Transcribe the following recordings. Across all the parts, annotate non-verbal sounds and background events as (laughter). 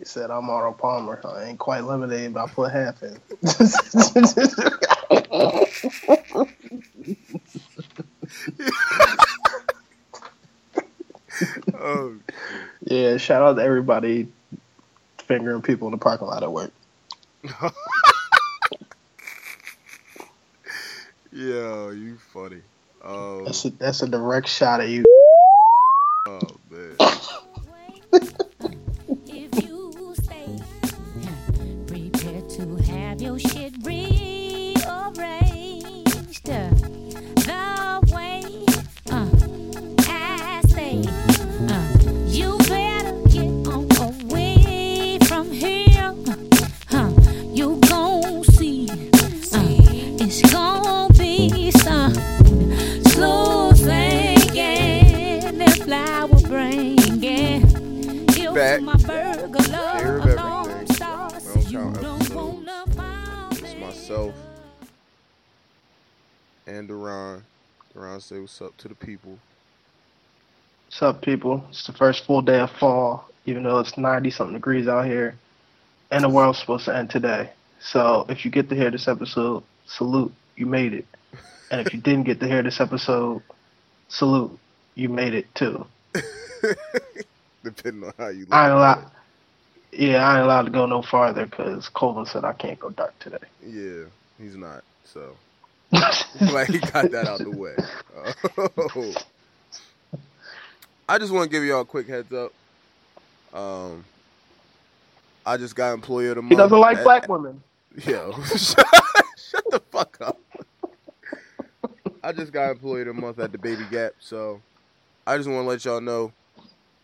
He said I'm Arnold Palmer. I ain't quite lemonade, but I put half in. oh, (laughs) yeah, shout out to everybody fingering people in the parking lot at work. (laughs) yeah, you funny. Oh, That's a, that's a direct shot at you. To the people. What's up, people? It's the first full day of fall, even though it's 90 something degrees out here, and the world's supposed to end today. So if you get to hear this episode, salute, you made it. And if you (laughs) didn't get to hear this episode, salute, you made it too. (laughs) Depending on how you look. I ain't allowed. Yeah, I ain't allowed to go no farther because Colvin said I can't go dark today. Yeah, he's not. So (laughs) glad he got that out the way. Oh. I just want to give y'all a quick heads up. Um, I just got employee of the month. he doesn't like at- black women. Yo, shut, (laughs) shut the fuck up. I just got employee of the month at the Baby Gap, so I just want to let y'all know.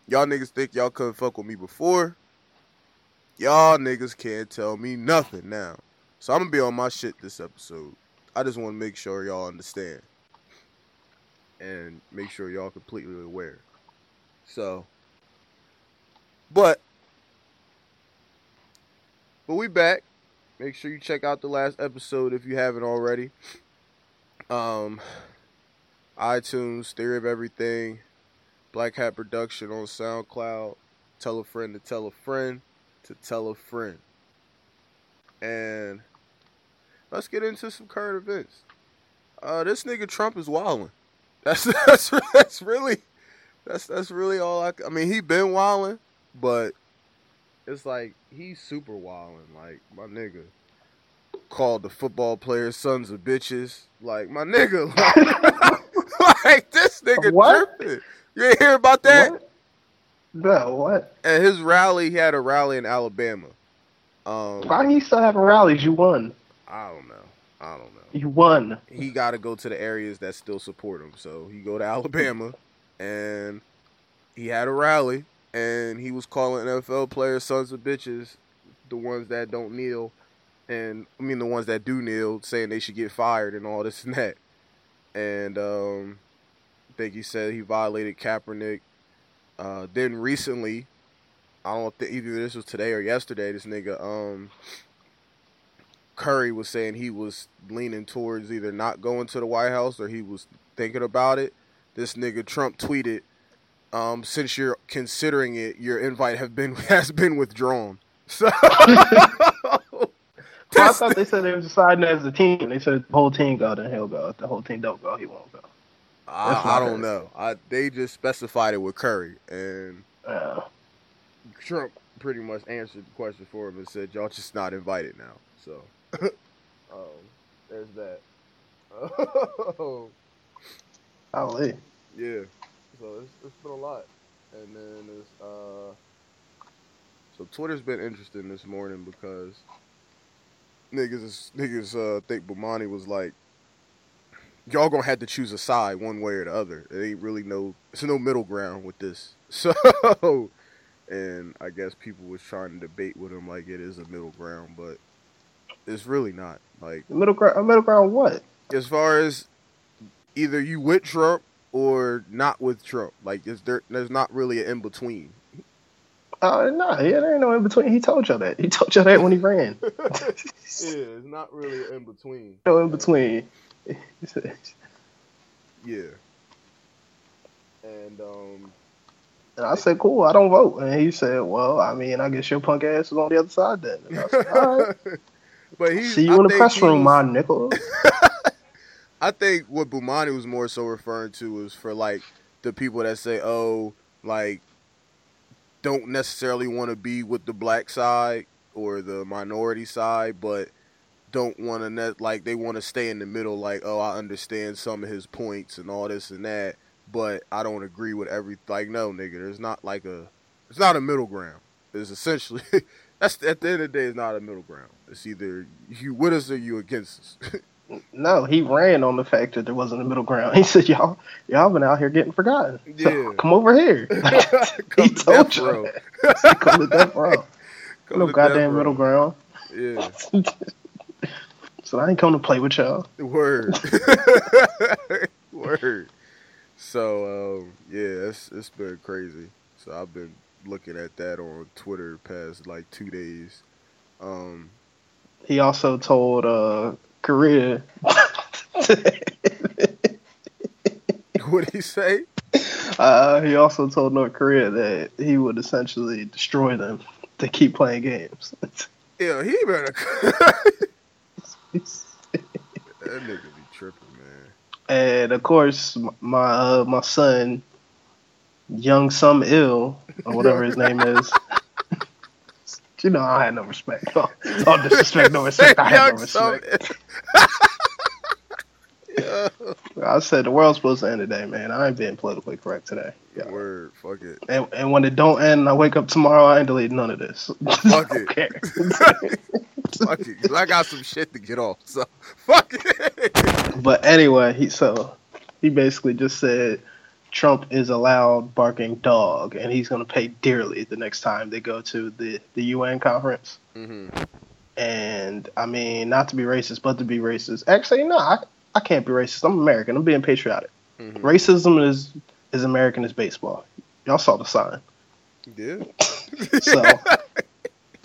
Y'all niggas think y'all couldn't fuck with me before. Y'all niggas can't tell me nothing now. So I'm gonna be on my shit this episode. I just want to make sure y'all understand and make sure y'all completely aware. So, but, but we back. Make sure you check out the last episode if you haven't already. Um, iTunes, Theory of Everything, Black Hat Production on SoundCloud. Tell a friend to tell a friend to tell a friend. And let's get into some current events. Uh, this nigga Trump is wilding. That's (laughs) that's that's really that's that's really all I. I mean, he been wilding, but it's like he's super wilding. Like my nigga called the football players sons of bitches. Like my nigga, like, (laughs) like, this nigga What? tripping. You ain't hear about that? What? No, what? At his rally, he had a rally in Alabama. Um, Why you still having rallies? You won. I don't know. I don't know. You won. he got to go to the areas that still support him. So he go to (laughs) Alabama, and he had a rally, and he was calling NFL players sons of bitches, the ones that don't kneel, and I mean the ones that do kneel, saying they should get fired and all this and that. And um, I think he said he violated Kaepernick. Uh, then recently, I don't think either this was today or yesterday. This nigga, um, Curry was saying he was leaning towards either not going to the White House or he was thinking about it. This nigga Trump tweeted, um, "Since you're considering it, your invite have been (laughs) has been withdrawn." (laughs) So (laughs) I thought they said they were deciding as a team. They said the whole team go, then he'll go. If the whole team don't go, he won't go. I, I don't know. I they just specified it with Curry, and Uh, Trump pretty much answered the question for him and said, "Y'all just not invited now." So, um, (laughs) there's that. Oh, (laughs) golly. yeah. So it's, it's been a lot, and then it's uh. So Twitter's been interesting this morning because niggas is, niggas uh think Bomani was like y'all gonna have to choose a side one way or the other. It ain't really no it's no middle ground with this. (laughs) So and I guess people was trying to debate with him like it is a middle ground, but it's really not. Like Middle ground. Middle ground. What? as far as either you with Trump or not with Trump. Like is there there's not really an in between. Oh no, yeah, there ain't no in between. He told y'all that. He told y'all that when he ran. (laughs) Yeah, it's not really in between. no in between. (laughs) Yeah. And um And I said, cool, I don't vote. And he said, well, I mean, I guess your punk ass is on the other side then. And I said, all right. (laughs) but he's See you I in the press room, was- my nickel. (laughs) I think what Bomani was more so referring to was for like the people that say, "Oh, like don't necessarily want to be with the black side or the minority side, but don't want to net like they want to stay in the middle. Like, oh, I understand some of his points and all this and that, but I don't agree with every like. No, nigga, there's not like a, it's not a middle ground. It's essentially (laughs) that's at the end of the day, it's not a middle ground. It's either you with us or you against us. (laughs) No, he ran on the fact that there wasn't a middle ground. (laughs) He said, y'all, y'all been out here getting forgotten. (laughs) So come over here. Come he to told death you. row. that. come to death row. Come no to goddamn middle ground. Yeah, So I ain't come to play with y'all. word, word. So um, yeah, it's it's been crazy. So I've been looking at that on Twitter past like two days. Um, He also told uh, Korea. (laughs) what did he say? uh, he also told North Korea that he would essentially destroy them to keep playing games. (laughs) Yeah, he better. (laughs) that nigga be tripping, man. and of course, my uh, my son, Young some ill or whatever his name is. (laughs) You know, I had no respect. All, (laughs) all disrespect, no respect. I had no respect. (laughs) Yeah. I said the world's supposed to end today, man. I ain't being politically correct today. Yeah. Word, fuck it. And, and when it don't end and I wake up tomorrow, I ain't deleting none of this. Fuck I it. don't care. Fuck it. 'cause I got some shit to get off. So fuck it. but anyway, he so he basically just said Trump is a loud barking dog, and he's gonna pay dearly the next time they go to the the UN conference. hmm And I mean, not to be racist, but to be racist. Actually, no, I, I can't be racist. I'm American. I'm being patriotic. hmm Racism is is American as baseball. Y'all saw the sign. Yeah. (laughs) So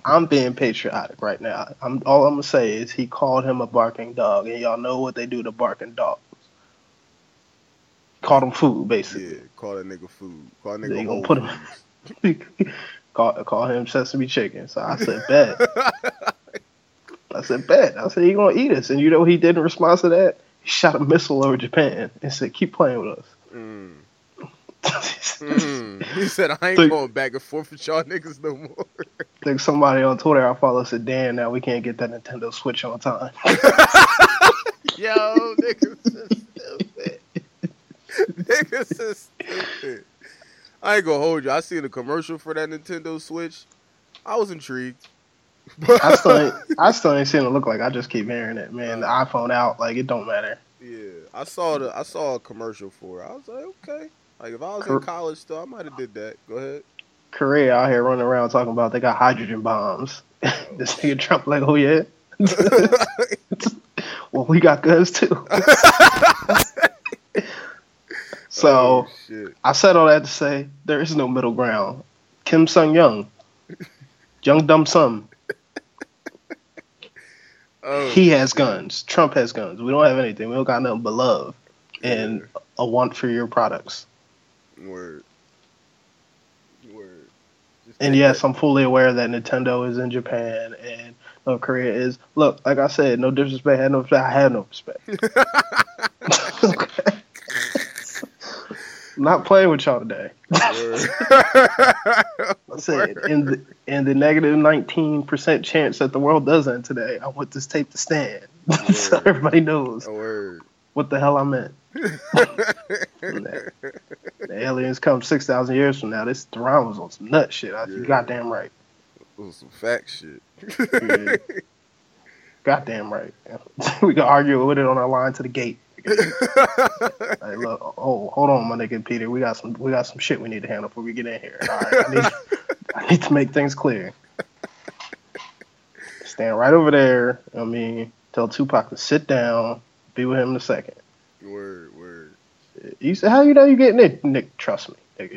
I'm being patriotic right now. I'm all I'm gonna say is he called him a barking dog, and y'all know what they do to barking dogs. Called him food, basically. Yeah, call that nigga food. Call that They nigga gonna put him- (laughs) call call him sesame chicken. So I said bet. (laughs) I said bet. I said he gonna eat us, and you know what he did in response to that? He shot a missile over Japan and said keep playing with us. Mm. (laughs) Mm. He said, I ain't Think- going back and forth with y'all niggas no more. Think somebody on Twitter I follow said, "Damn, now we can't get that Nintendo Switch on time." Yo, niggas. (laughs) niggas is stupid. I ain't gonna hold you. I seen a commercial for that Nintendo Switch. I was intrigued. I still ain't, (laughs) I still ain't seen it look like. I just keep hearing it, man. The iPhone out, like it don't matter. Yeah, I saw the I saw a commercial for it. I was like, okay. Like if I was in college still, I might have did that. Go ahead. Korea out here running around talking about they got hydrogen bombs. (laughs) this nigga Trump like, oh yeah. Oh. well, we got guns too. So Oh. I said all that to say there is no middle ground. Kim Sung Young, Young Dumb Sum, Oh, he has guns. Trump has guns. We don't have anything. We don't got nothing but love and a want for your products. word. Word. Just And yes, that- I'm fully aware that Nintendo is in Japan and North Korea is. Look, like I said, no disrespect. I had no. I have no respect. (laughs) (laughs) okay. Not playing with y'all today. (laughs) I said in the in the negative 19 percent chance that the world does end today, I want this tape to stand (laughs) so everybody knows what the hell I meant. (laughs) The aliens come six thousand years from now. This Theron was on some nut shit. I, You Yeah. goddamn right. Was some fact shit. Yeah. Goddamn right. we can argue with it on our line to the gate. (laughs) Like, look, oh, hold on, my nigga Peter. We got some, we got some shit we need to handle before we get in here. All right, I need, (laughs) I need to make things clear. Stand right over there. I mean, tell Tupac to sit down. Be with him in a second. word, word. You say, how you know you getting it, Nick? Trust me. (laughs)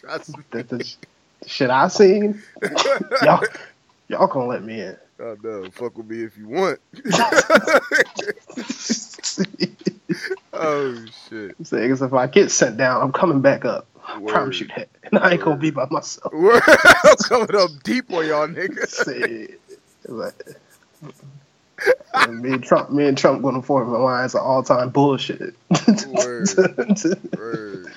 Trust me. the, the, the shit I seen, y'all, y'all gonna let me in. Oh no, fuck with me if you want. (laughs) oh shit. Saying if I get sent down, I'm coming back up. I promise you that. And I ain't gonna be by myself. (laughs) We're coming up deep on y'all niggas. (laughs) Like, uh, me and Trump, me and Trump going forward with lines of all time bullshit. Word. Word.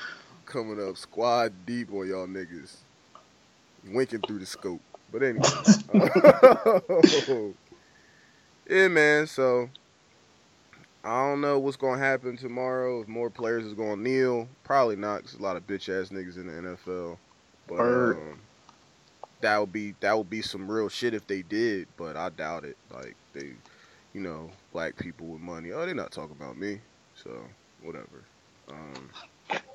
Coming up squad deep on y'all niggas. Winking through the scope. But anyway. (laughs) yeah, man. So I don't know what's gonna happen tomorrow. If more players is gonna kneel, probably not. Cause a lot of bitch ass niggas in the NFL. But um, that would be that would be some real shit if they did. But I doubt it. Like they, you know, black people with money. Oh, they're not talking about me. So whatever. Um,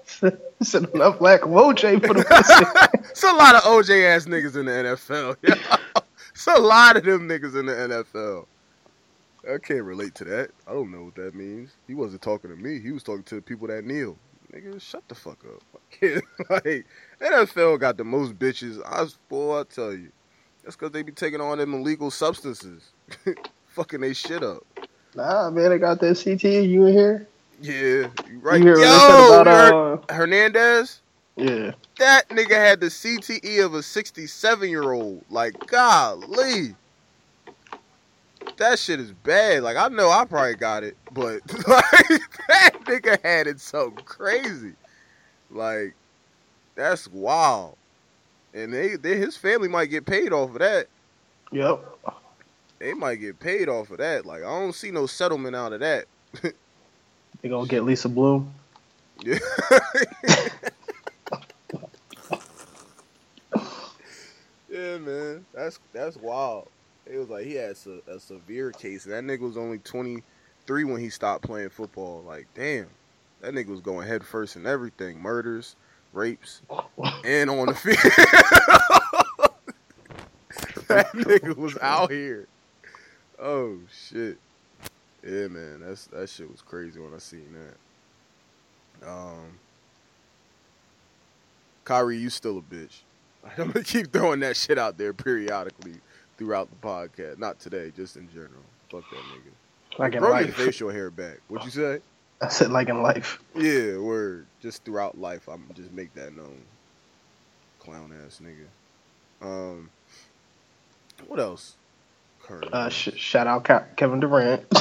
Said enough black OJ for the pussy. it's a lot of OJ (laughs) ass niggas in the NFL. it's a lot of them niggas in the NFL. I can't relate to that. I don't know what that means. He wasn't talking to me. He was talking to the people that kneel. Nigga, shut the fuck up. I can't, (laughs) like, NFL got the most bitches. I boy, I tell you. That's because they be taking on them illegal substances. (laughs) Fucking they shit up. Nah, man, I got that CT. You in here? Yeah, right. You hear what they Yo, about uh? Hernandez? Yeah. That nigga had the CTE of a 67 year old. Like, golly. That shit is bad. Like, I know I probably got it, but (laughs) like, that nigga had it so crazy. Like, that's wild. And they, they, his family might get paid off of that. Yep. They might get paid off of that. Like, I don't see no settlement out of that. (laughs) They gonna get Lisa Bloom. Yeah. (laughs) yeah, man, that's that's wild. It was like he had a, a severe case, and that nigga was only 23 when he stopped playing football. Like, damn, that nigga was going head first in everything: murders, rapes, and on the field. (laughs) that nigga was out here. Oh shit. Yeah, man, that's that shit was crazy when I seen that. Um, Kyrie, you still a bitch. (laughs) I'm gonna keep throwing that shit out there periodically throughout the podcast. Not today, just in general. Fuck that nigga. Like in Grow your life. facial hair back. What'd you say? I said like in life. Yeah, word. Just throughout life, I'm just make that known. Clown ass nigga. Um, what else? Current Uh, sh- shout out Ke- Kevin Durant. (coughs)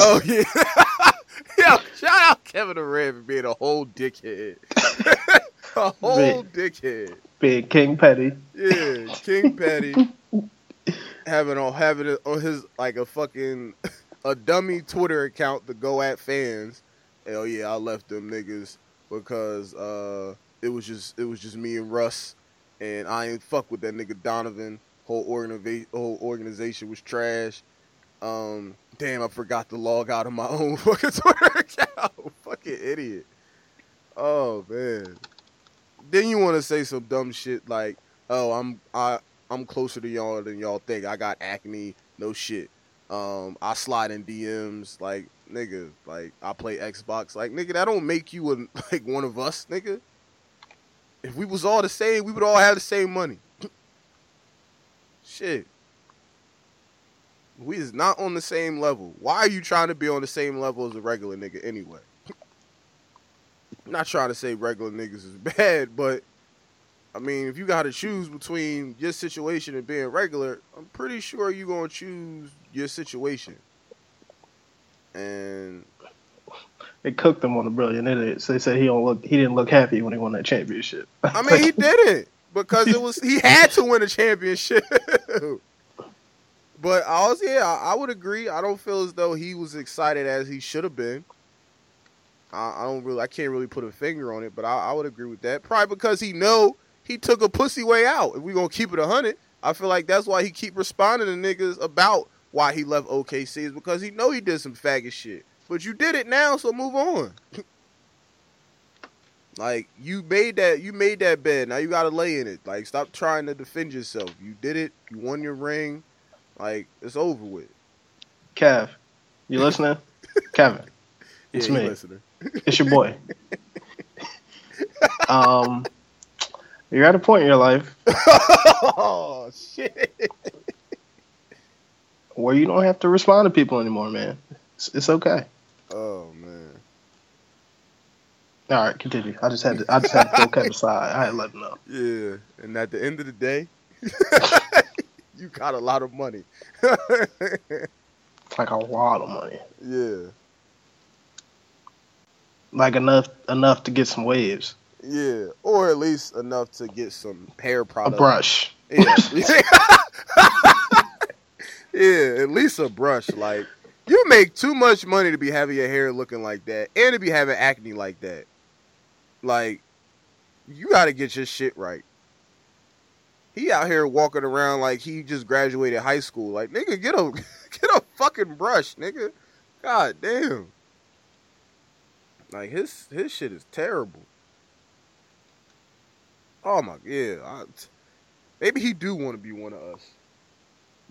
Oh yeah. (laughs) Yo, shout out Kevin Durant for being a whole dickhead. (laughs) a whole dickhead. Big King Petty. Yeah, King (laughs) Petty having on having it on his like a fucking a dummy Twitter account to go at fans. Hell yeah, I left them niggas because uh it was just it was just me and Russ and I ain't fuck with that nigga Donovan. Whole organiza- whole organization was trash. Um damn, I forgot to log out of my (laughs) own fucking Twitter account. (laughs) fucking idiot. Oh man. Then you want to say some dumb shit like, "Oh, I'm I I'm closer to y'all than y'all think. I got acne, no shit. Um, I slide in DMs like nigga, like I play Xbox, like nigga. That don't make you a, (laughs) like one of us, nigga. If we was all the same, we would all have the same money. Shit. We is not on the same level. Why are you trying to be on the same level as a regular nigga anyway? I'm not trying to say regular niggas is (laughs) bad, but I mean, if you got to choose between your situation and being regular, I'm pretty sure you're gonna choose your situation. And They cooked him on the brilliant idiots. They said he don't look. He didn't look happy when he won that championship. I mean, he (laughs) didn't because it was he had to win a championship. but I was yeah, I, I would agree. I don't feel as though he was excited as he should have been. I, I don't really, I can't really put a finger on it, but I, I would agree with that. Probably because he know he took a pussy way out. If we gonna keep it a hundred, I feel like that's why he keep responding to niggas about why he left OKC is because he know he did some faggot shit. But you did it now, so move on. (laughs) like you made that, you made that bed. Now you gotta lay in it. Like stop trying to defend yourself. You did it. You won your ring. Like it's over with. Kev, you listening? (laughs) Kevin, It's yeah, me. listening. it's your boy. (laughs) um, you're at a point in your life oh shit. where you don't have to respond to people anymore, man. It's, it's okay. Oh man. All right, continue. I just had to. I just had to throw Kevin aside. I had to let him know. Yeah, and at the end of the day, (laughs) you got a lot of money. It's (laughs) like a lot of money. yeah, Like enough enough to get some waves. yeah, or at least enough to get some hair A brush. Yeah. (laughs) yeah, at least a brush. Like you make too much money to be having your hair looking like that, and to be having acne like that. Like you got to get your shit right. He out here walking around like he just graduated high school. Like nigga, get a (laughs) get a fucking brush, nigga. God damn. Like his his shit is terrible. Oh my yeah. I, maybe he do want to be one of us.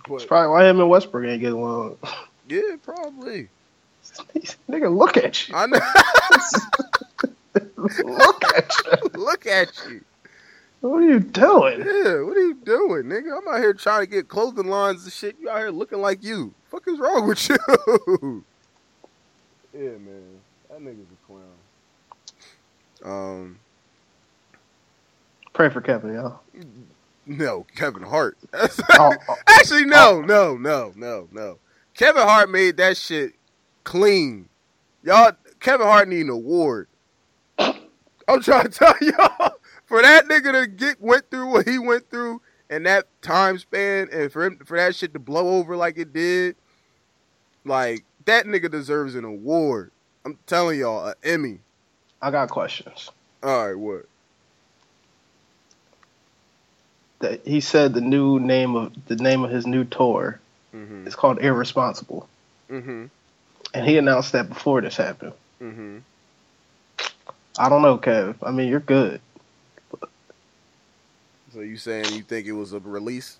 It's probably why him and Westbrook ain't getting along. (laughs) yeah, probably. (laughs) Nigga, look at you. I know. Look at (laughs) you. Look at you. What are you doing? Yeah, what are you doing, nigga? I'm out here trying to get clothing lines and shit. You out here looking like you. Fuck is wrong with you? (laughs) yeah, man. That nigga's a clown. Um, Pray for Kevin, y'all. no, Kevin Hart. (laughs) Oh, oh, Actually, no, no, no, no, no. Kevin Hart made that shit clean. Y'all, Kevin Hart need an award. I'm trying to tell (laughs) y'all, for that nigga to get went through what he went through in that time span, and for him for that shit to blow over like it did, like that nigga deserves an award. I'm telling y'all, an Emmy. I got questions. All right, what? That he said the new name of the name of his new tour Mm-hmm. is called Irresponsible, Mm-hmm. and he announced that before this happened. Mm-hmm. I don't know, Kev. I mean, you're good. So you saying you think it was a release?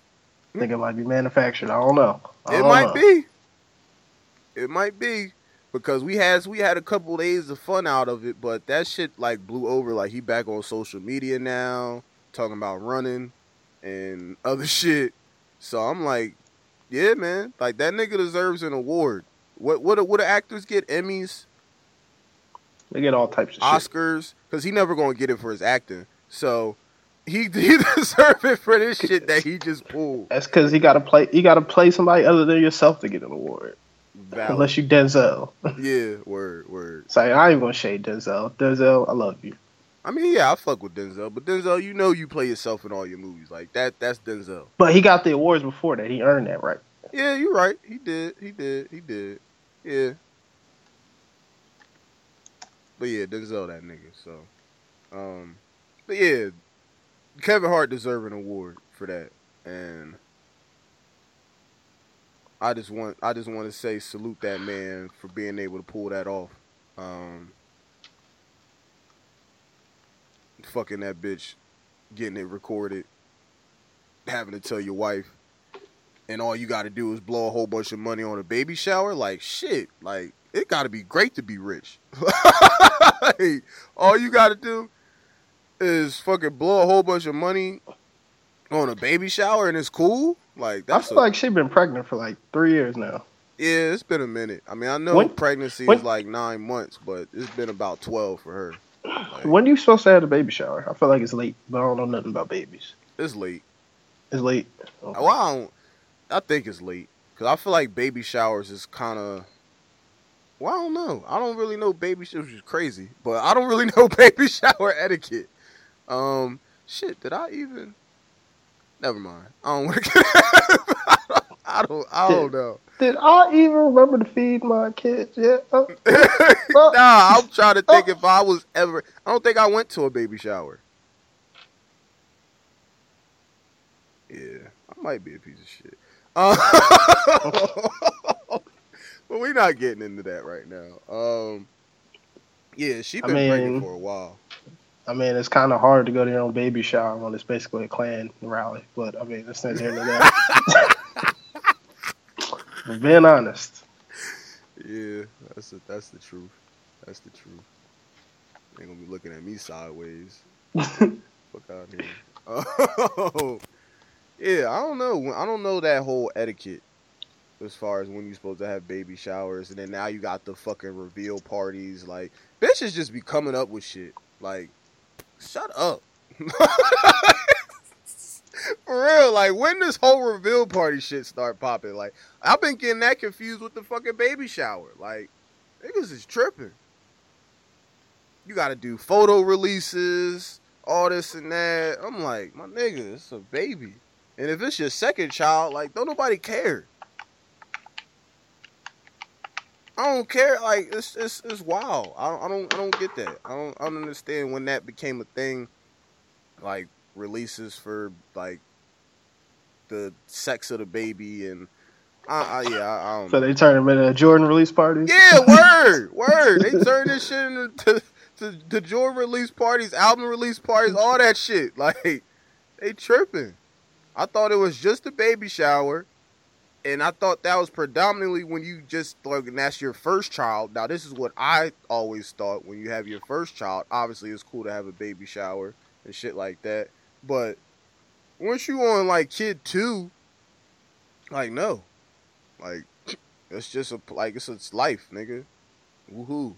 I think it might be manufactured. I don't know. I It don't might know. be. It might be because we had we had a couple days of fun out of it, but that shit like blew over. Like he back on social media now, talking about running and (laughs) other shit. So I'm like, yeah, man, like that nigga deserves an award. What what what do actors get? Emmys, They get all types of shit. Oscars, because he never gonna get it for his acting. So he (laughs) he deserve it for this shit that he just pulled. That's because he got to play. You got to play somebody other than yourself to get an award, Valid. unless you Denzel. (laughs) Yeah, word word. So I ain't gonna shade Denzel. Denzel, I love you. I mean, yeah, I fuck with Denzel, but Denzel, you know, you play yourself in all your movies. Like that, that's Denzel. But he got the awards before that. He earned that right. Yeah, you're right. He did. He did. He did. Yeah. But yeah, Denzel, that nigga. So, um, but yeah, Kevin Hart deserve an award for that, and I just want, I just want to say salute that man for being able to pull that off. Um, fucking that bitch, getting it recorded, having to tell your wife, and all you got to do is blow a whole bunch of money on a baby shower. Like shit, like it got to be great to be rich. (laughs) Like, all you got to do is fucking blow a whole bunch of money on a baby shower, and it's cool. Like that's I feel a- like she's been pregnant for like three years now. yeah, it's been a minute. I mean, I know When- pregnancy when- is like nine months, but it's been about twelve for her. Like, When are you supposed to have the baby shower? I feel like it's late, but I don't know nothing about babies. it's late. It's late. Okay. Well, I don't. I think it's late because I feel like baby showers is kind of. Well, I don't know. I don't really know baby showers, which is crazy, but I don't really (laughs) know baby shower etiquette. Um, shit, did I even? Never mind. I don't want to get. I don't. I don't know. Did I even remember to feed my kids yet? Uh, (laughs) nah, I'm trying to think if I was ever. I don't think I went to a baby shower. Yeah, I might be a piece of shit. (laughs) But we're not getting into that right now. Um, yeah, she I been pregnant mean- for a while. I mean, it's kind of hard to go to your own baby shower when it's basically a Klan rally. But I mean, it's not here. (laughs) But being honest, Yeah, that's the that's the truth. That's the truth. They gonna be looking at me sideways. (laughs) Fuck out here. (laughs) Oh, yeah. I don't know. I don't know that whole etiquette. As far as when you're supposed to have baby showers, and then now you got the fucking reveal parties. Like bitches just be coming up with shit. Like, shut up. (laughs) For real, like when this whole reveal party shit start popping, like I've been getting that confused with the fucking baby shower. Like niggas is tripping. You got to do photo releases, all this and that. I'm like, my nigga, it's a baby, and if it's your second child, like don't nobody care. I don't care. Like it's it's it's wild. I don't I don't I don't get that. I don't I don't understand when that became a thing. Like releases for like the sex of the baby and I, I yeah I, I don't. So know. they turn them into Jordan release parties. Yeah, word, word. They turn this shit into to, to Jordan release parties, album release parties, all that shit. (laughs) Like they tripping. I thought it was just a baby shower, and I thought that was predominantly when you just like and that's your first child. Now this is what I always thought when you have your first child. Obviously, it's cool to have a baby shower and shit like that, but once you on like kid two, like no, like (clears throat) it's just a like it's it's life, nigga. Woohoo.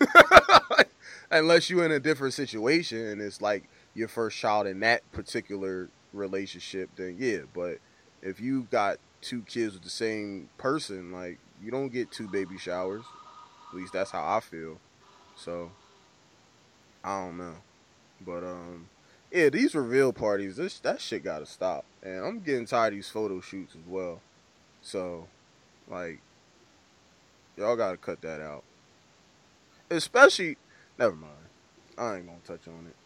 (laughs) Unless you're in a different situation and it's like your first child in that particular relationship, then yeah. But if you got two kids with the same person, like you don't get two baby showers. At least that's how I feel. So I don't know. But um yeah, these reveal parties, this that shit gotta stop. And I'm getting tired of these photo shoots as well. So, like, y'all gotta cut that out. Especially, never mind. I ain't gonna touch on it.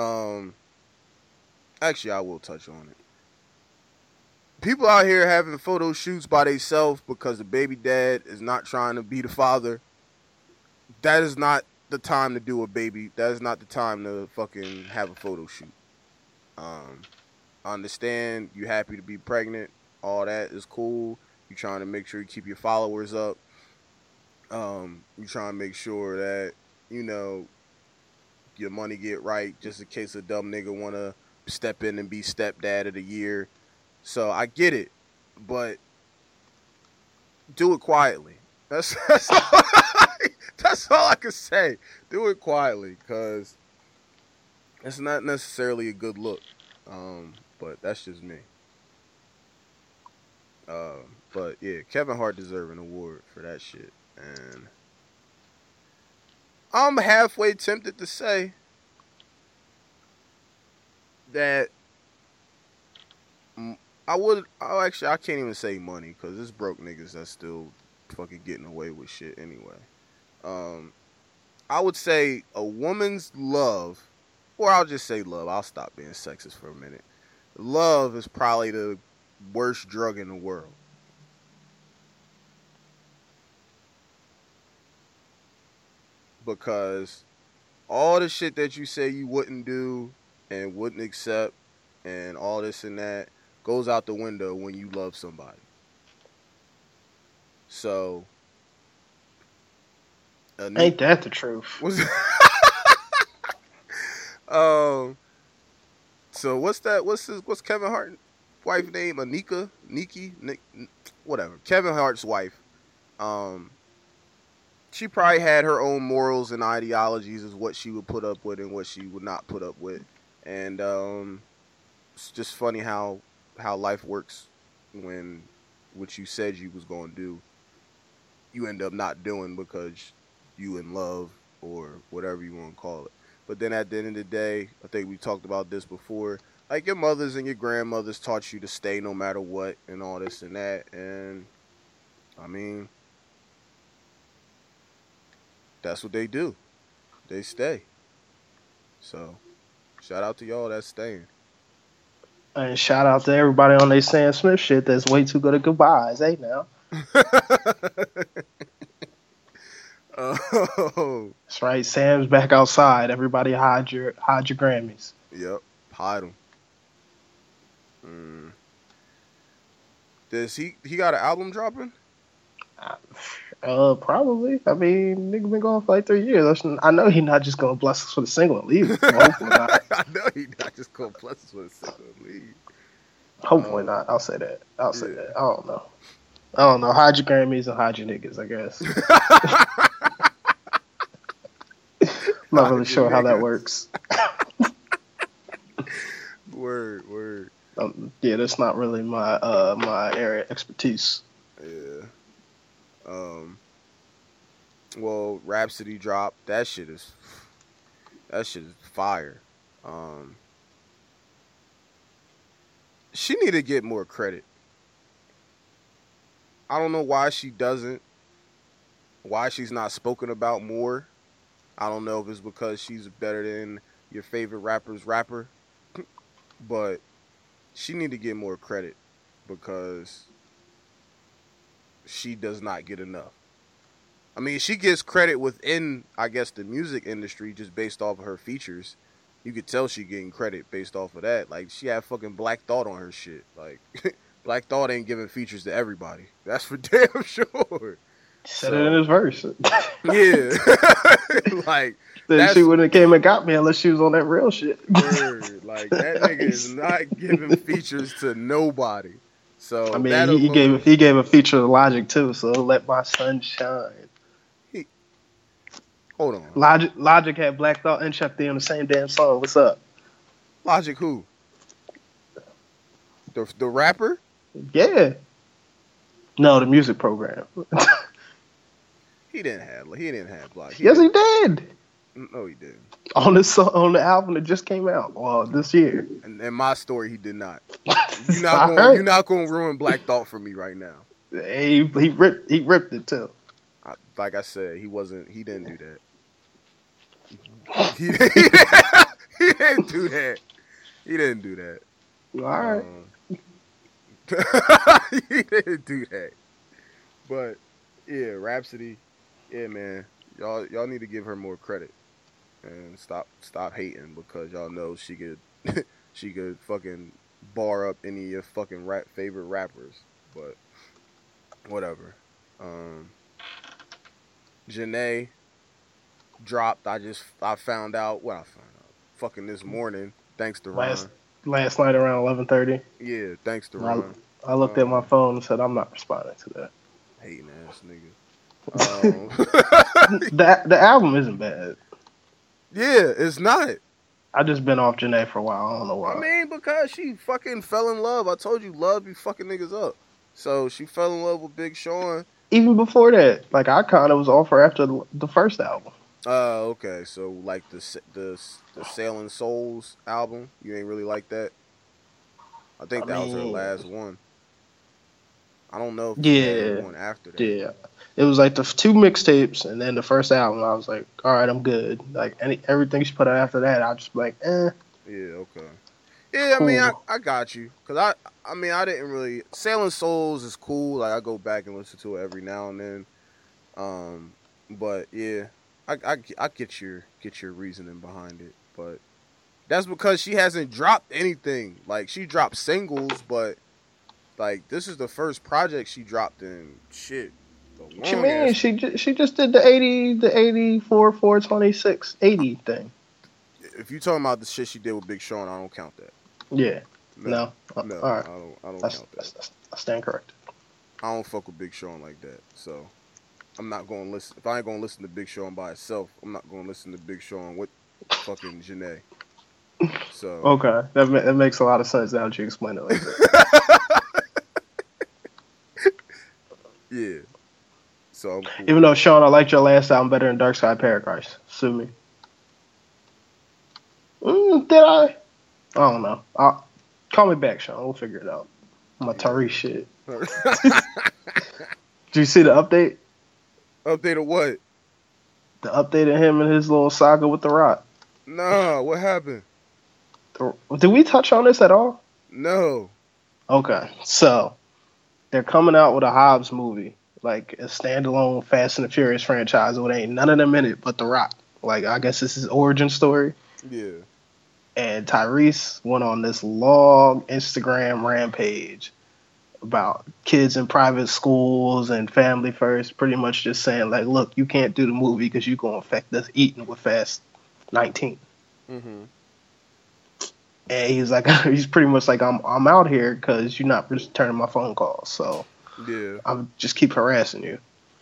Um, actually, I will touch on it. People out here having photo shoots by themselves because the baby dad is not trying to be the father. That is not the time to do a baby. That is not the time to fucking have a photo shoot. Um, I understand you happy to be pregnant. All that is cool. You trying to make sure you keep your followers up. Um, you trying to make sure that you know your money get right, just in case a dumb nigga wanna step in and be stepdad of the year. So I get it, but do it quietly. That's (laughs) that's all, that's all I can say. Do it quietly, cause it's not necessarily a good look. Um, but that's just me. Uh, but yeah, Kevin Hart deserved an award for that shit, and I'm halfway tempted to say that I would. Oh, actually, I can't even say money because it's broke niggas that's still fucking getting away with shit anyway. Um, I would say a woman's love, or I'll just say love. I'll stop being sexist for a minute. Love is probably the worst drug in the world. Because all the shit that you say you wouldn't do and wouldn't accept and all this and that goes out the window when you love somebody. So new- Ain't that the truth? (laughs) was um so what's that what's his what's Kevin Hart's wife name? Anika? Nikki? Nick whatever. Kevin Hart's wife. Um she probably had her own morals and ideologies as what she would put up with and what she would not put up with and um it's just funny how how life works when what you said you was to do you end up not doing because you in love or whatever you want to call it. But then at the end of the day, I think we talked about this before. Like your mothers and your grandmothers taught you to stay no matter what and all this and that. And I mean, that's what they do. They stay. So shout out to y'all that's staying. And shout out to everybody on they Sam Smith shit that's way too good at goodbyes. Hey now. (laughs) oh, That's right. Sam's back outside. Everybody hide your hide your Grammys. yep. Hide them. Mm. Does he he got an album dropping? Uh, probably. I mean, nigga been gone for like three years. I know he not just gonna bless us with a single and leave. (laughs) Hopefully not. I know he not just gonna bless us with a single lead. Hopefully Um, not. I'll say that. I'll say yeah. that. I don't know. I don't know. Hide your Grammys and hide your niggas. I guess. I'm (laughs) not really sure how that niggas. works. (laughs) word, word. Um, yeah, that's not really my uh my area expertise. Yeah. Um. Well, Rapsody dropped. That shit is. That shit is fire. Um. She need to get more credit. I don't know why she doesn't. Why she's not spoken about more. I don't know if it's because she's better than your favorite rapper's rapper, but she need to get more credit because she does not get enough. I mean, she gets credit within, I guess, the music industry just based off of her features. You could tell she getting credit based off of that. Like she had fucking Black Thought on her shit. Like (laughs) Black Thought ain't giving features to everybody. That's for (laughs) damn sure. Said So- it in his verse. (laughs) Yeah. like then she wouldn't have came and got me unless she was on that real shit. word. Like that nigga is not giving features to nobody. So I mean, he, he gave he gave a feature to Logic too. So let my sun shine. Hold on. Logic Logic had Black Thought and Chuck D on the same damn song. What's up? Logic who? The the rapper? Yeah. No, the music program. (laughs) He didn't have he didn't have block. yes, he did. No, he didn't. On this on the album that just came out. Well, this year. And in my story, he did not. (laughs) You're not going. You're not going to ruin Black Thought for me right now. He, he ripped he ripped it too. I, like I said, he wasn't. He didn't do that. (laughs) He, (laughs) he didn't do that. He didn't do that. All right. Um, he didn't do that. But yeah, Rapsody, yeah, man, y'all y'all need to give her more credit and stop stop hating because y'all know she could (laughs) she could fucking bar up any of your fucking rap favorite rappers. But whatever. Um, Jhené dropped. I just I found out what I found out fucking this morning thanks to Ron. Last last night around eleven thirty, Yeah, thanks to. Ron. I looked at my phone and said I'm not responding to that. Hating ass nigga. (laughs) Um, (laughs) the the album isn't bad. Yeah, it's not. I just been off Jhené for a while. I don't know why. I mean, because she fucking fell in love. I told you, love be fucking niggas up. So she fell in love with Big Sean. Even before that, like I kind of was off her after the, first album. Uh, okay. So like the the the Sailing Souls album, you ain't really like that. I think I that was her last one. I don't know. Yeah. One after that. Yeah, it was like the two mixtapes and then the first album. I was like, all right, I'm good. Like any everything she put out after that, I just be like, eh. Yeah, okay. Yeah, I mean, I, I got you. Cause I, I mean, I didn't really. Sailing Souls is cool. Like I go back and listen to it every now and then. Um, but yeah, I, I, I get your get your reasoning behind it. But that's because she hasn't dropped anything. Like she dropped singles, but like this is the first project she dropped in shit. You mean? She ju- she just did the eighty, the 84, 426, 80 thing. if you talking about the shit she did with Big Sean, I don't count that. Yeah. No. Uh, no, all right. I don't. I don't That's, count that. that's, that's, I stand corrected. I don't fuck with Big Sean like that. So I'm not gonna listen. If I ain't gonna listen to Big Sean by itself, I'm not gonna listen to Big Sean with fucking Jhené. So Okay, that ma- that makes a lot of sense now that you explain it like that. yeah. So cool. Even though Sean, I liked your last album better than Dark Sky Paradise. Sue me. Mm, did I? I don't know. I'll, call me back, Sean. We'll figure it out. My Tyrese shit. (laughs) Did you see the update? Update of what? The update of him and his little saga with The Rock. Nah, what happened? Did we touch on this at all? No. Okay, so they're coming out with a Hobbs movie, like a standalone Fast and the Furious franchise. With ain't none of them in it but The Rock. Like I guess this is origin story. Yeah. And Tyrese went on this long Instagram rampage about kids in private schools and family first, pretty much just saying like, look, you can't do the movie because you're gonna affect us eating with Fast 19. Mm-hmm. and he's like, (laughs) he's pretty much like, I'm I'm out here because you're not returning my phone calls, so Yeah. I'm just keep harassing you.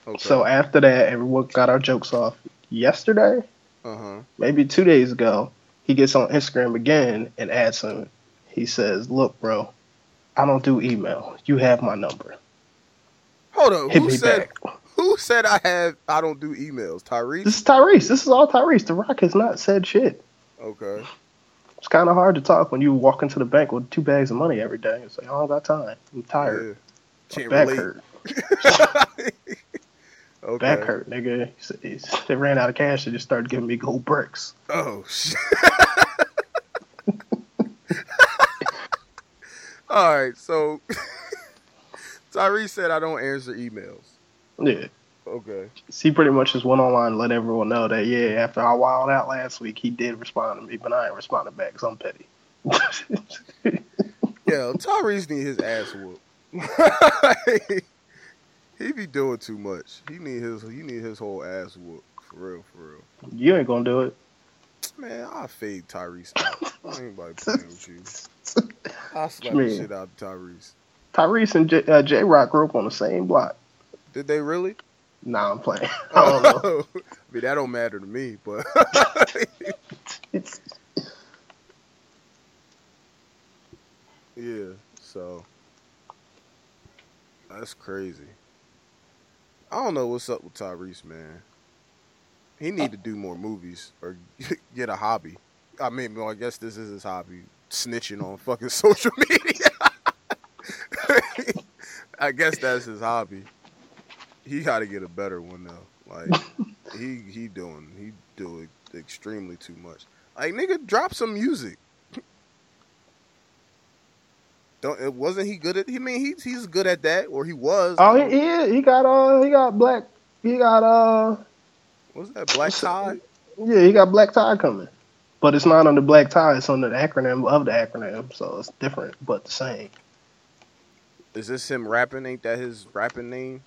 Okay. So after that, everyone got our jokes off. Yesterday, uh huh. maybe two days ago, he gets on Instagram again and adds him. He says, "Look, bro, I don't do email. You have my number. Hold on. Hit Who me said back." who said I have I don't do emails? Tyrese? This is Tyrese. This is all Tyrese. The Rock has not said shit. Okay. It's kind of hard to talk when you walk into the bank with two bags of money every day. and say, I don't got time. I'm tired. Can't back relate. hurt. (laughs) okay. Back hurt, nigga. He said- he said They ran out of cash. They just started giving me gold bricks. Oh shit. (laughs) All right, so (laughs) Tyrese said I don't answer emails. Yeah. Okay. So he pretty much just went online and let everyone know that, yeah, after I wilded out last week, he did respond to me, but I ain't responded back because I'm petty. Yeah, Tyrese need his ass whooped. (laughs) he be doing too much. He need his he need his whole ass whooped. For real, for real. you ain't gonna do it. Man, I'll fade Tyrese out. I ain't anybody playing with you. I'll slap the shit out of Tyrese. Tyrese and J, uh, J Rock grew up on the same block. Did they really? Nah, I'm playing. (laughs) I don't know. I mean, that don't matter to me, but (laughs) yeah. So that's crazy. I don't know what's up with Tyrese, man. He need to do more movies or (laughs) get a hobby. I mean, well, I guess this is his hobby: snitching on fucking (laughs) social media. (laughs) I guess that's his hobby. He got to get a better one though. Like he he doing he doing extremely too much. Like nigga, drop some music. Don't it wasn't he good at? He mean he he's good at that, or he was. oh, he, he is. He got uh, he got black. He got uh, What's that Black Tie? yeah, he got black tie coming, but it's not under black tie. It's under the acronym of the acronym, so it's different but the same. Is this him rapping? Ain't that his rapping name?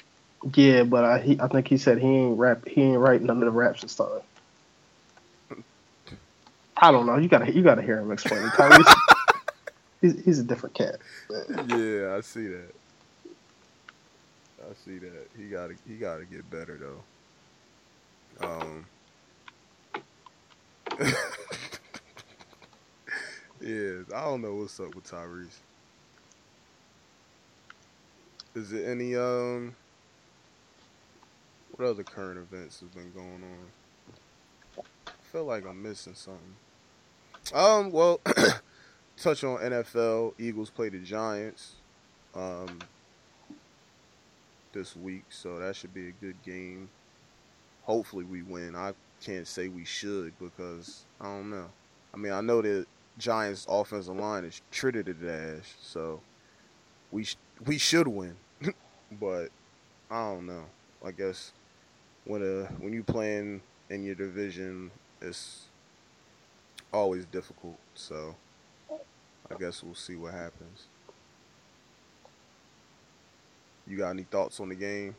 Yeah, but I he, I think he said he ain't rap. He ain't writing none of the raps this time. (laughs) I don't know. You gotta you gotta hear him explain it. (laughs) He's he's a different cat. yeah, I see that. I see that. He gotta he gotta get better though. Um (laughs) Yeah, I don't know what's up with Tyrese. Is there any um what other current events have been going on? I feel like I'm missing something. Um, well, (clears throat) touch on NFL. Eagles play the Giants um, this week, so that should be a good game. Hopefully, we win. I can't say we should because I don't know. I mean, I know that Giants' offensive line is tritted to dash, so we sh- we should win. (laughs) but I don't know. I guess when uh when you playing in your division, it's always difficult. So I guess we'll see what happens. You got any thoughts on the game?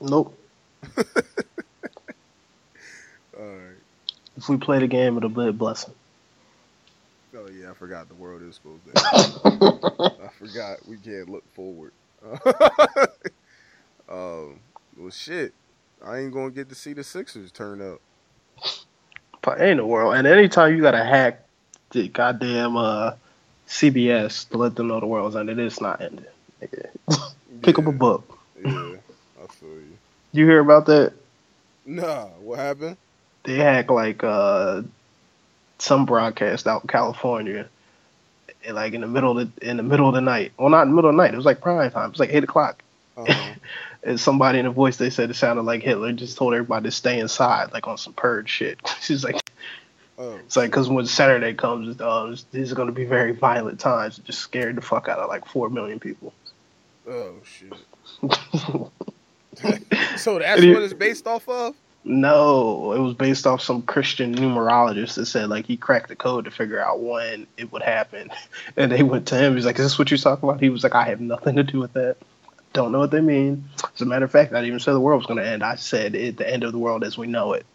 Nope. (laughs) All right. If we play the game, it'll be a blessing. Oh yeah, I forgot the world is supposed to. (laughs) I forgot we can't look forward. (laughs) um, well, shit, I ain't gonna get to see the Sixers turn up. But ain't the world. And anytime you gotta hack the goddamn uh, CBS to let them know the world's ended, it's not ending. Nigga. (laughs) Pick up a book. Yeah, I (laughs) feel you. You hear about that? Nah, what happened? They had like uh, some broadcast out in California, and, like in the middle of the, in the middle of the night. Well, not in the middle of the night. It was like prime time. It was like eight o'clock. Uh-huh. (laughs) And somebody in a voice they said it sounded like Hitler just told everybody to stay inside, like on some purge shit. She's like, oh, it's like because when Saturday comes, uh, these are going to be very violent times. It just scared the fuck out of like four million people. oh shit. (laughs) So that's what it's based off of? no, it was based off some Christian numerologist that said like he cracked the code to figure out when it would happen, (laughs) and they went to him. He's like, "Is this what you're talking about?" He was like, "I have nothing to do with that." Don't know what they mean. As a matter of fact, I didn't even say the world was going to end. I said it, the end of the world as we know it.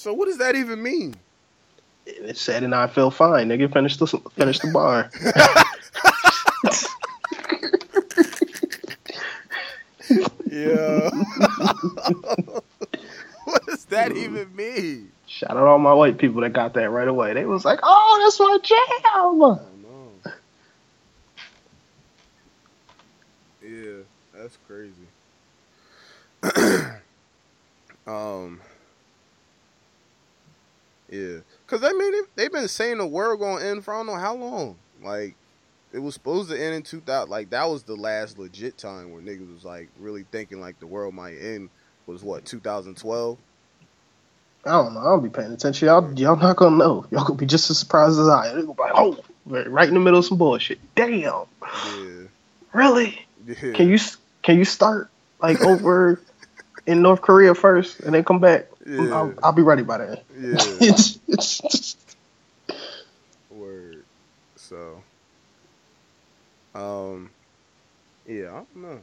So what does that even mean? It said, and I feel fine. Nigga, finish the finish the bar. Yeah. (laughs) what does that even mean? Shout out all my white people that got that right away. They was like, "Oh, that's my jam." I don't know. Yeah, that's crazy. (clears throat) um. Yeah, cause I mean they, they've been saying the world gonna end for I don't know how long. Like it was supposed to end in 2000. Like that was the last legit time where niggas was like really thinking like the world might end. Was what 2012? I don't know. I don't be paying attention. Y'all, y'all not gonna know. Y'all gonna be just as surprised as I. They gonna be like, "Oh, right right in the middle of some bullshit." Damn, Yeah, really? yeah. Can you can you start like over (laughs) in North Korea first and then come back? Yeah. I'll, I'll be ready by then. Yeah. just, (laughs) Word. So, um, yeah, I don't know.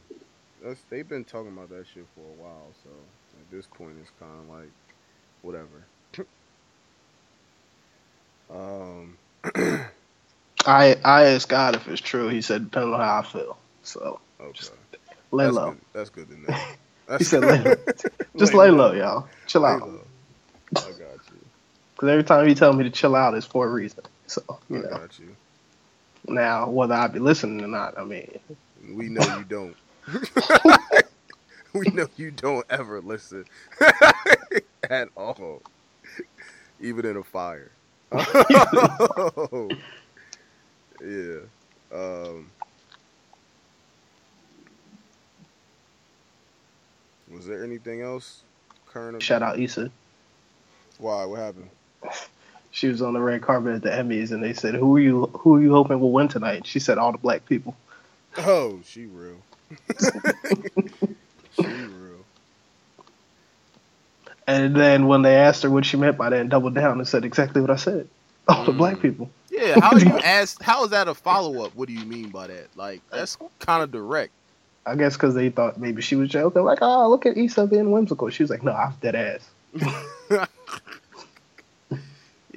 That's they've been talking about that shit for a while. So at this point, it's kind of like whatever. (clears throat) um, (clears throat) I I asked God if it's true. He said depending on how I feel. So okay, lay that's low. Good. That's good to know. (laughs) That's He said (laughs) lay low. Just lay low, y'all. Chill Lay out. low. I got you. Because every time you tell me to chill out, it's for a reason. So I you know. got you. Now whether I be listening or not, I mean, We know you don't. (laughs) (laughs) we know you don't ever listen at all, even in a fire. yeah. Um, was there anything else current? shout out Issa. Why? What happened? She was on the red carpet at the Emmys, and they said, "Who are you? Who are you hoping will win tonight?" She said, "All the black people." Oh, she real. (laughs) she real. And then when they asked her what she meant by that, and doubled down and said exactly what I said. All the Mm. black people. Yeah, how you (laughs) ask? How is that a follow up? What do you mean by that? Like that's kind of direct. I guess because they thought maybe she was joking, like, "Oh, look at Issa being whimsical." She was like, "No, I'm dead ass." (laughs)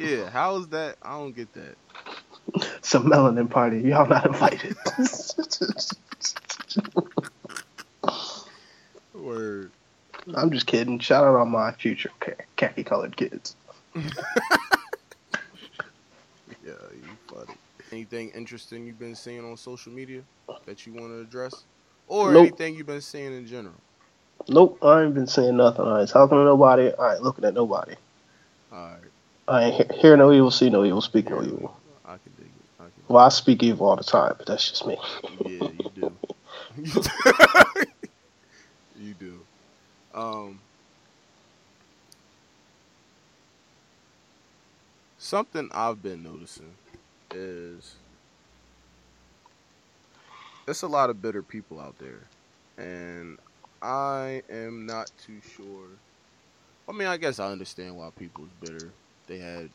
Yeah, how is that? I don't get that. Some melanin party. Y'all not invited. (laughs) Word. I'm just kidding. Shout out on my future khaki colored kids. (laughs) Yeah, you funny. Anything interesting you've been seeing on social media that you want to address, or Nope. anything you've been seeing in general? Nope, I ain't been saying nothing. I ain't talking to nobody. I ain't looking at nobody. All right, I ain't he- hear no evil, see no evil, speak no evil. I can dig it. I can. Well, I speak evil all the time, but that's just me. Yeah, you do. (laughs) (laughs) you do. Um, something I've been noticing is there's a lot of bitter people out there, and I am not too sure. I mean, I guess I understand why people people's bitter. They had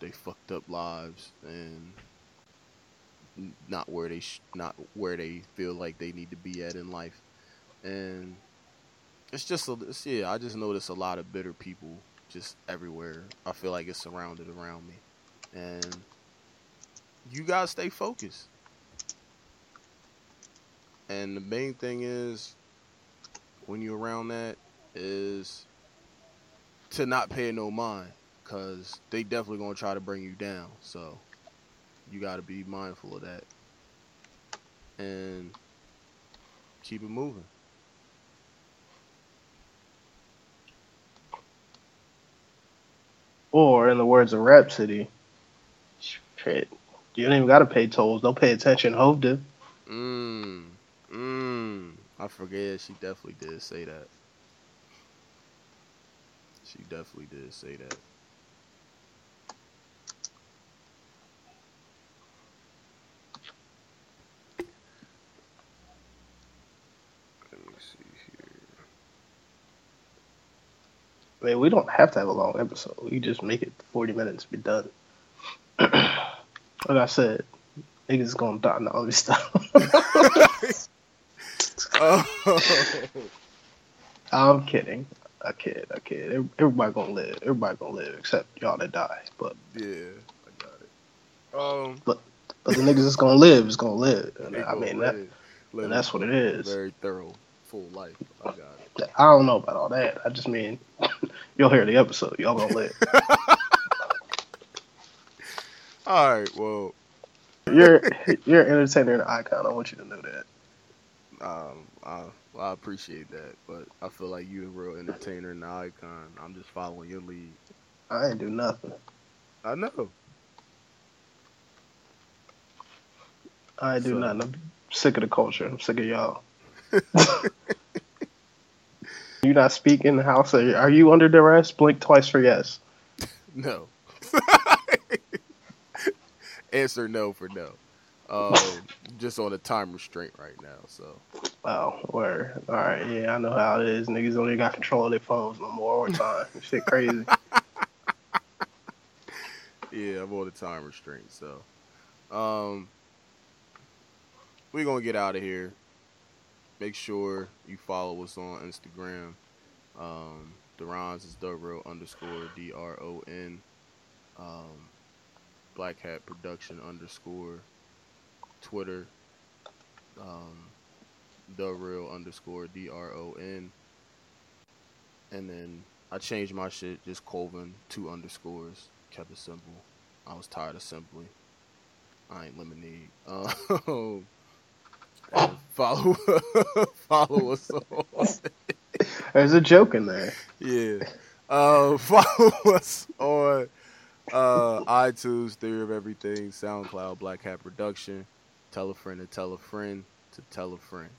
they fucked up lives and not where they sh- not where they feel like they need to be at in life, and it's just a, it's, yeah. I just notice a lot of bitter people just everywhere. I feel like it's surrounded around me, and you gotta stay focused. And the main thing is when you're around that is to not pay no mind because they definitely gonna try to bring you down. So you got to be mindful of that and keep it moving. Or, in the words of Rapsody, shit, you don't even gotta pay tolls. Don't pay attention. Hove did. I forget. She definitely did say that. She definitely did say that. Let me see here. I mean, we don't have to have a long episode. We just make it 40 minutes, be done. (clears throat) like I said, niggas gonna die and all this stuff. (laughs) (laughs) Oh, I'm kidding. I kid, I kid. Everybody gonna live. Everybody gonna live except y'all that die. But Yeah, I got it. Um, but the niggas that's gonna live is gonna live. And I mean that, live- live and that's what it is. Very thorough, full life. I got it. I don't know about all that. I just mean (laughs) you'll hear the episode. Y'all gonna live. (laughs) All right, well, You're you're an entertainer and an icon. I want you to know that. um, I, I appreciate that, but I feel like you're a real entertainer and an icon. I'm just following your lead. I ain't do nothing. I know. I ain't do So- nothing. I'm sick of the culture. I'm sick of y'all. (laughs) you not speak in the house? Are you, are you under duress? Blink twice for yes. No. (laughs) Answer no for no. Um, just on a time restraint right now. So Oh, word. All right, yeah, I know how it is. Niggas don't even got control of their phones no more all the time. Shit crazy. (laughs) yeah, I'm on a time restraint. So, um, we're gonna get out of here. Make sure you follow us on Instagram. Um, Durons is real underscore D R O N. Um, Black Hat Production underscore. Twitter. Um, the real underscore D R O N. And then I changed my shit, just Colvin, two underscores, kept it simple. I was tired of simply. I ain't lemonade. (laughs) Um, follow (laughs) follow us on (laughs) There's a joke in there. yeah. Uh, follow us on uh, iTunes, Theory of Everything, SoundCloud, Black Hat Production. Tell a friend to tell a friend to tell a friend.